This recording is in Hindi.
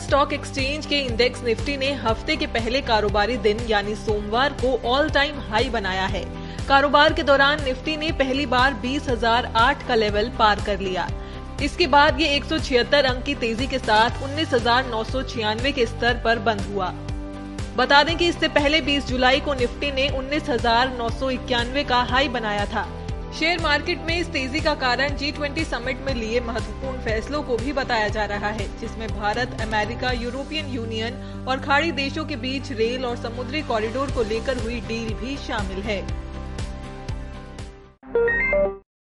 स्टॉक एक्सचेंज के इंडेक्स निफ्टी ने हफ़्ते के पहले कारोबारी दिन, यानी सोमवार को ऑल टाइम हाई बनाया है। कारोबार के दौरान निफ्टी ने पहली बार बीस का लेवल पार कर लिया। इसके बाद ये एक सौ छिहत्तर अंक की तेज़ी के साथ उन्नीस के स्तर पर बंद हुआ। बता दें कि इससे पहले 20 जुलाई को निफ्टी ने उन्नीस का हाई बनाया था। शेयर मार्केट में इस तेज़ी का कारण जी ट्वेंटी समिट में लिए महत्वपूर्ण फैसलों को भी बताया जा रहा है, जिसमें भारत, अमेरिका यूरोपियन यूनियन और खाड़ी देशों के बीच रेल और समुद्री कॉरिडोर को लेकर हुई डील भी शामिल है।